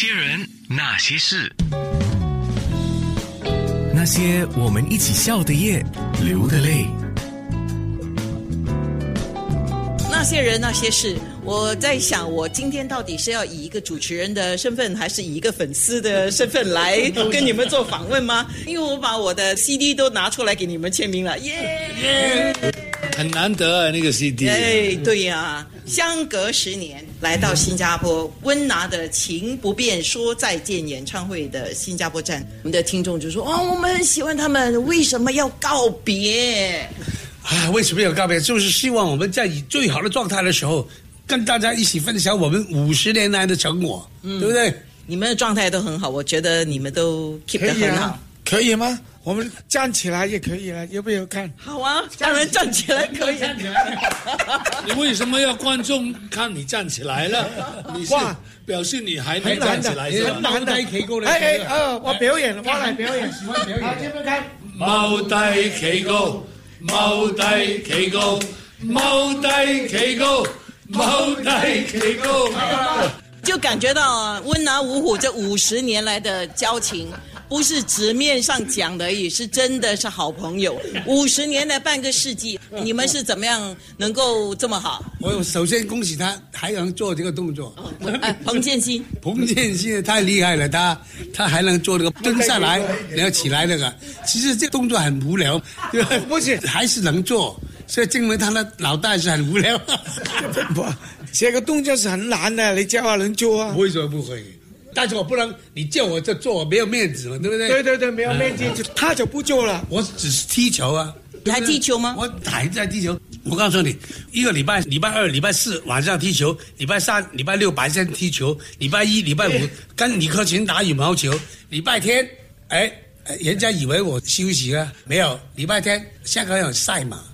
些人，那些事，那些我们一起笑的夜，流的泪。那些人那些事，我在想，我今天到底是要以一个主持人的身份，还是以一个粉丝的身份来跟你们做访问吗？因为我把我的 CD 都拿出来给你们签名了，耶！很难得啊，那个 CD。哎，对呀、相隔十年来到新加坡，温拿的情不变说再见演唱会的新加坡站，我们的听众就说：“哦，我们很喜欢他们，为什么要告别？啊，为什么要告别？就是希望我们在以最好的状态的时候，跟大家一起分享我们五十年来的成果，对不对？你们的状态都很好，我觉得你们都 keep 得很好啊。，可以吗？我们站起来也可以了，要不要看？好啊，当然站起来可以。你为什么要观众看你站起来了？你是哇表示你还没站起来是吧？很难的。企高哎哎，呃，我表演，我来表演，喜欢表演。好，这边看。踎低企高，踎低企高，踎低企高，踎低企高。就感觉到啊，温拿五虎这五十年来的交情，不是纸面上讲的而已，是真的是好朋友。五十年来半个世纪，你们是怎么样能够这么好？我首先恭喜他还能做这个动作。哎，彭建新，彭建新太厉害了，他他还能做这个 蹲下来，然后起来那个。其实这动作很无聊，对吧？不是还是能做，所以证明他的脑袋是很无聊。不，这个动作是很难的，你叫他能做啊？为什么不可以？但是我不能，你叫我这做，我没有面子嘛，对不对？对对对，没有面子，就他就不做了。我只是踢球啊。你还踢球吗？我还在踢球。我告诉你，一个礼拜，礼拜二、礼拜四晚上踢球，礼拜三、礼拜六白天踢球，礼拜一、礼拜五 跟李克勤打羽毛球，礼拜天，哎，哎人家以为我休息了，没有，礼拜天香港有赛马。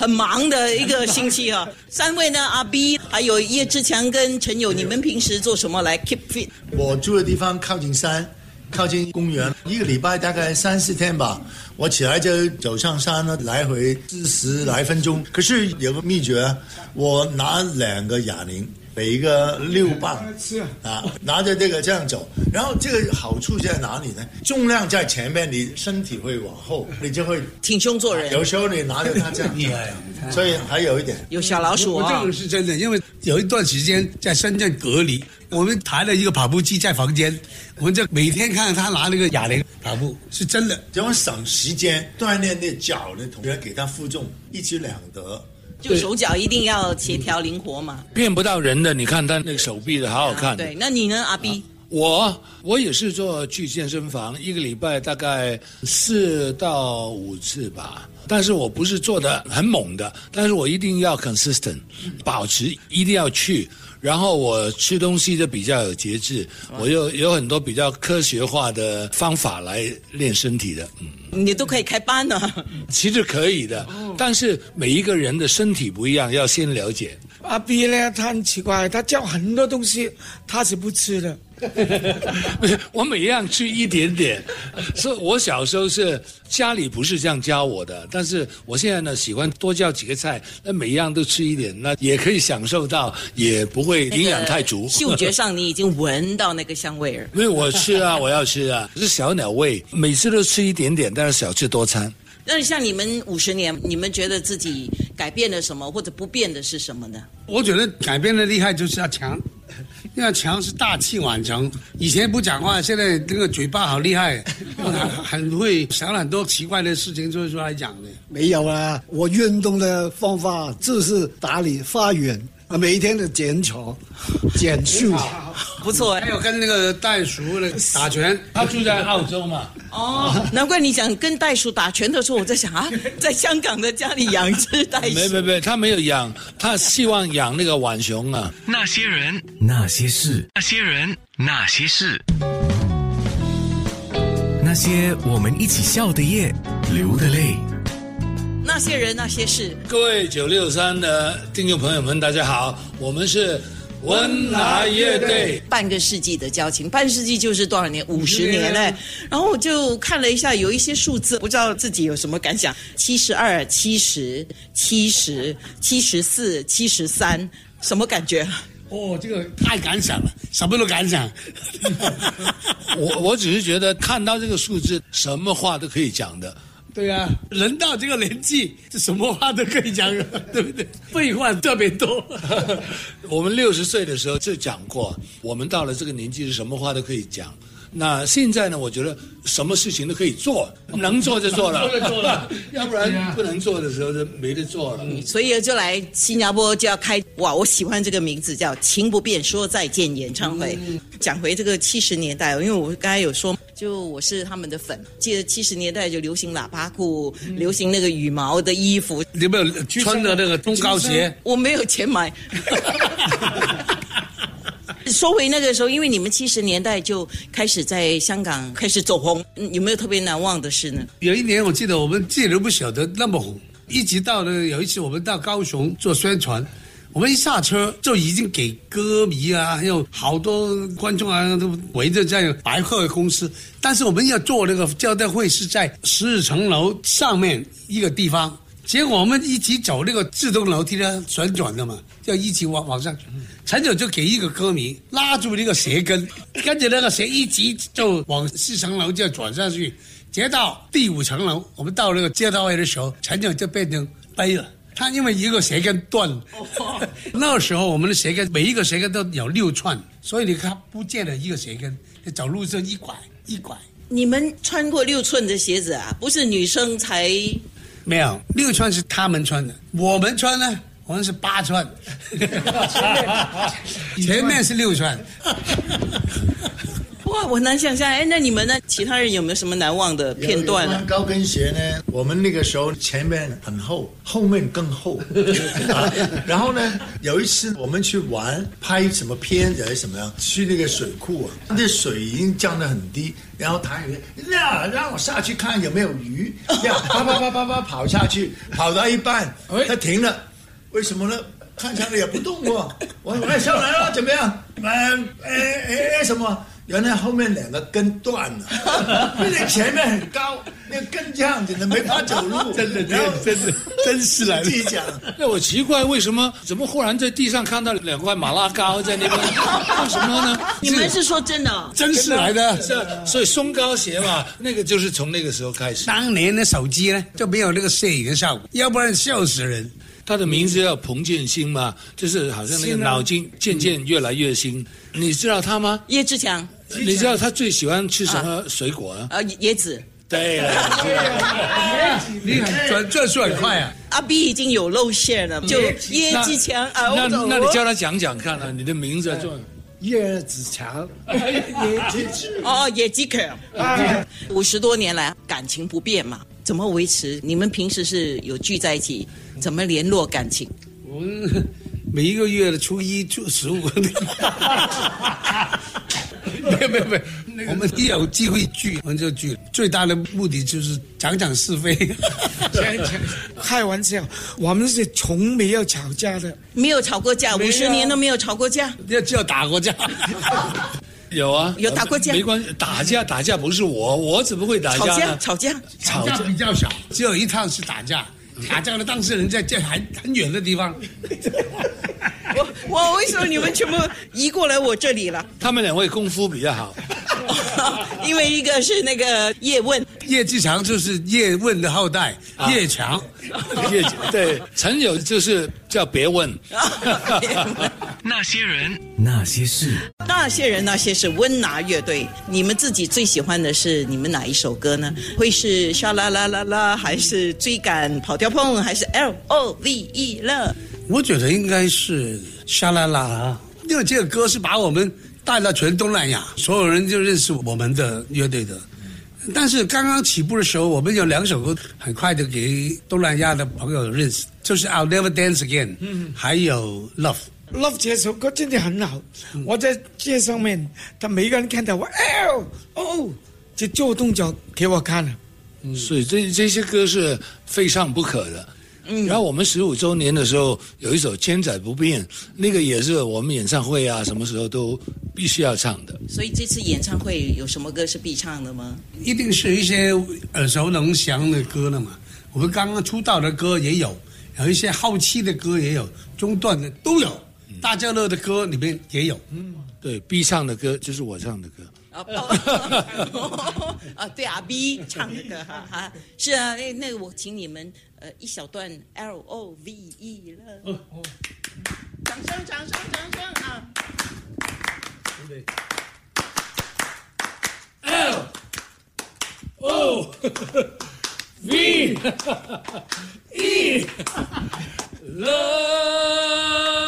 很忙的一个星期啊。三位呢，阿 B 还有叶志强跟陈友，你们平时做什么来 keep fit？我住的地方靠近山，靠近公园，一个礼拜大概三四天吧。我起来就走上山呢，来回四十来分钟。可是有个秘诀，我拿两个哑铃，每一个六磅是啊啊，拿着这个这样走。然后这个好处在哪里呢？重量在前面，你身体会往后，你就会挺胸做人，有时候你拿着它这样厉害啊所以还有一点。有小老鼠啊我这个。是真的，因为有一段时间在深圳隔离，我们抬了一个跑步机在房间，我们就每天看他拿那个哑铃跑步，是真的。这样省时间，锻炼那脚的同学给他负重，一举两得。就手脚一定要协调灵活嘛。变不到人的，你看他那个手臂的好好看。对，那你呢，阿 B？我我也是做去健身房，一个礼拜大概四到五次吧。但是我不是做的很猛的，但是我一定要 consistent，保持一定要去。然后我吃东西就比较有节制，我有有很多比较科学化的方法来练身体的。嗯，你都可以开班呢。其实可以的，但是每一个人的身体不一样，要先了解。阿 B 呢，他很奇怪，他叫很多东西，他是不吃的。我每样吃一点点，所以我小时候是家里不是这样教我的，但是我现在呢喜欢多叫几个菜，那每一样都吃一点，那也可以享受到，也不会营养太足。嗅觉上你已经闻到那个香味儿。因为我吃啊，我要吃啊，是小鸟胃，每次都吃一点点，但是少吃多餐。那像你们五十年，你们觉得自己改变了什么，或者不变的是什么呢？我觉得改变的厉害就是要强，要强是大器晚成。以前不讲话，现在这个嘴巴好厉害，很很会想很多奇怪的事情做出来讲的。没有啊，我运动的方法就是打理花园，啊，每一天的剪草、剪树。不错哎还。有跟那个袋鼠的打拳，他住在澳洲嘛，哦，难怪你想跟袋鼠打拳的时候，我在想啊，在香港的家里养一只袋鼠。没没没，他没有养，他希望养那个浣熊啊。那些人，那些事，那些人，那些事，那些我们一起笑的夜，流的泪。那些人那些事，各位九六三的听众朋友们，大家好，我们是温拿乐队。半个世纪的交情，半世纪就是多少年？五十年嘞。然后我就看了一下，有一些数字，不知道自己有什么感想：七十二、七十、七十、七十四、七十三，什么感觉？哦，这个太感想了，什么都敢想。我我只是觉得看到这个数字，什么话都可以讲的。对啊，人到这个年纪，这什么话都可以讲了，对不对？废话特别多。我们六十岁的时候就讲过，我们到了这个年纪，是什么话都可以讲。那现在呢？我觉得什么事情都可以做，能做就做了，做就做了 要不然不能做的时候就没得做了。所以就来新加坡就要开哇！我喜欢这个名字叫“情不变说再见”演唱会。讲回这个七十年代，因为我刚才有说，就我是他们的粉，记得七十年代就流行喇叭裤，流行那个羽毛的衣服，你有没有穿的那个中高鞋？我没有钱买。说回那个时候，因为你们七十年代就开始在香港开始走红，嗯有没有特别难忘的事呢？有一年我记得我们自己都不晓得那么红，一直到了有一次我们到高雄做宣传，我们一下车就已经给歌迷啊，还有好多观众啊都围着在百货公司，但是我们要做那个交代会是在十二层楼上面一个地方。结果我们一起走那个自动楼梯呢，旋转的嘛，要一起往往上。陈总就给一个歌迷拉住那个鞋跟，跟着那个鞋一直就往四层楼就转上去，直到第五层楼，我们到那个街道位的时候，陈总就变成背了。他因为一个鞋跟断了，那个时候我们的鞋跟每一个鞋跟都有六串，所以你看不见了一个鞋跟，走路就一拐一拐。你们穿过六寸的鞋子啊？不是女生才没有，六寸是他们穿的，我们穿呢，我们是八串，前面是六串。哇，我难想象。哎，那你们呢？其他人有没有什么难忘的片段呢有有穿？高跟鞋呢，我们那个时候前面很厚，后面更厚。啊 然后呢，有一次我们去玩，拍什么片子还是什么样，去那个水库啊，那水已经降得很低，然后台员那让我下去看有没有鱼，这样啪啪啪啪啪跑下去，跑到一半，他 停了，为什么呢？看起来也不动哦，我我上来了，怎么样？嗯，哎哎哎什么？原来后面两个根断了，因为前面很高，那个根这样子的没法走路。真的然后真的真是来的自己讲，那我奇怪，为什么怎么忽然在地上看到两块马拉糕在那边？为什么呢？你们是说真的哦？真是来的。是啊，所以松糕鞋嘛，那个就是从那个时候开始。当年的手机呢就没有那个摄影的效果，要不然笑死人。他的名字叫彭建新嘛，就是好像那个脑筋渐渐越来越新。你知道他吗？叶志强，你知道他最喜欢吃什么水果啊？呃，椰子。对了，你很转转速很快啊！阿 B 已经有露馅了，就叶志强啊，那那你叫他讲讲看啊，你的名字叫叶子强，哦，野鸡可。五十多年来感情不变嘛，怎么维持？你们平时是有聚在一起，怎么联络感情？我们每一个月的初一、初十五，没有没有没有，我们一有机会聚，我们就聚。最大的目的就是讲讲是非。开玩笑，我们是从没有吵架的。没有吵过架，五十年都没有吵过架。要就要打过架，有啊，有打过架没关系，打架打架不是我，我怎么会打吵架，架呢？吵架，吵架比较少，只有一趟是打架。打架的当事人在在很很远的地方，我我为什么你们全部移过来我这里了？他们两位功夫比较好，因为一个是那个叶问，叶志强就是叶问的后代，啊。叶强。叶对。陈友就是叫别问，那些人，那些事，那些人那些事温拿乐队，你们自己最喜欢的是你们哪一首歌呢？会是沙啦啦啦啦，还是追赶跑跳碰，还是 L O V E 了？我觉得应该是沙啦啦啊，因为这个歌是把我们带到全东南亚，所有人就认识我们的乐队的。但是刚刚起步的时候，我们有两首歌很快的给东南亚的朋友认识，就是《I'll Never Dance Again》，嗯，还有《Love》。Love 这首歌真的很好，我在街上面，他每个人看到我，哎呦哦，就做动作给我看了。所以这这些歌是非唱不可的。然后我们十五周年的时候有一首《千载不变》，那个也是我们演唱会啊，什么时候都必须要唱的。所以这次演唱会有什么歌是必唱的吗？一定是一些耳熟能详的歌了嘛。我们刚刚出道的歌也有，有一些后期的歌也有，中段的都有。大家乐的歌里面也有。嗯对必唱的歌就是我唱的歌。啊哦啊，对啊，B 唱的歌哈哈，是啊，那那个我请你们呃一小段 L O V E 了，掌声掌声掌声啊！O V E love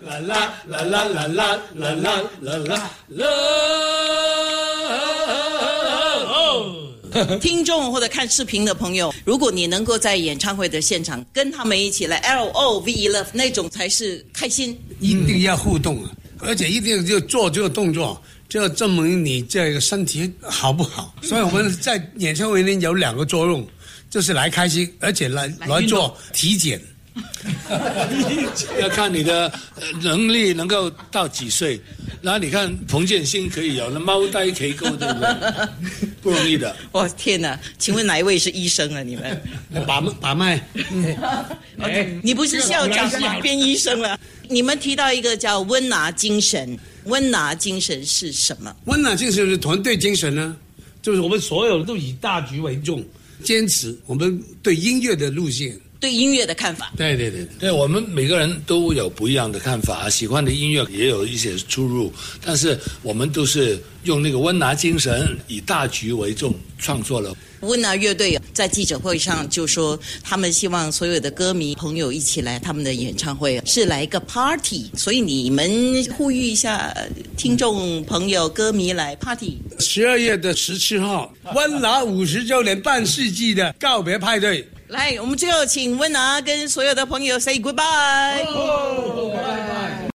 啦啦啦啦啦啦啦啦啦啦啦 love 听众或者看视频的朋友，如果你能够在演唱会的现场跟他们一起来 L O V E love 那种才是开心。一定要互动啊，而且一定就做这个动作，就要证明你这个身体好不好。所以我们在演唱会里有两个作用，就是来开心，而且来来做体检。要看你的呃能力能够到几岁，然后你看彭建新可以有，那猫呆可以够，对不对？不容易的。我天哪！请问哪一位是医生啊？你们？把脉把脉，哎，你不是校长，是变医生了。你们提到一个叫温拿精神，温拿精神是什么？温拿精神是团队精神呢，就是我们所有都以大局为重，坚持我们对音乐的路线。对音乐的看法？对对对，对我们每个人都有不一样的看法，喜欢的音乐也有一些出入，但是我们都是用那个温拿精神，以大局为重创作了。温拿乐队在记者会上就说，他们希望所有的歌迷朋友一起来他们的演唱会，是来一个 party，所以你们呼吁一下听众朋友、歌迷来 party。十二月的十七号，温拿五十周年半世纪的告别派对。来，我们最后请温拿跟所有的朋友 say goodbye。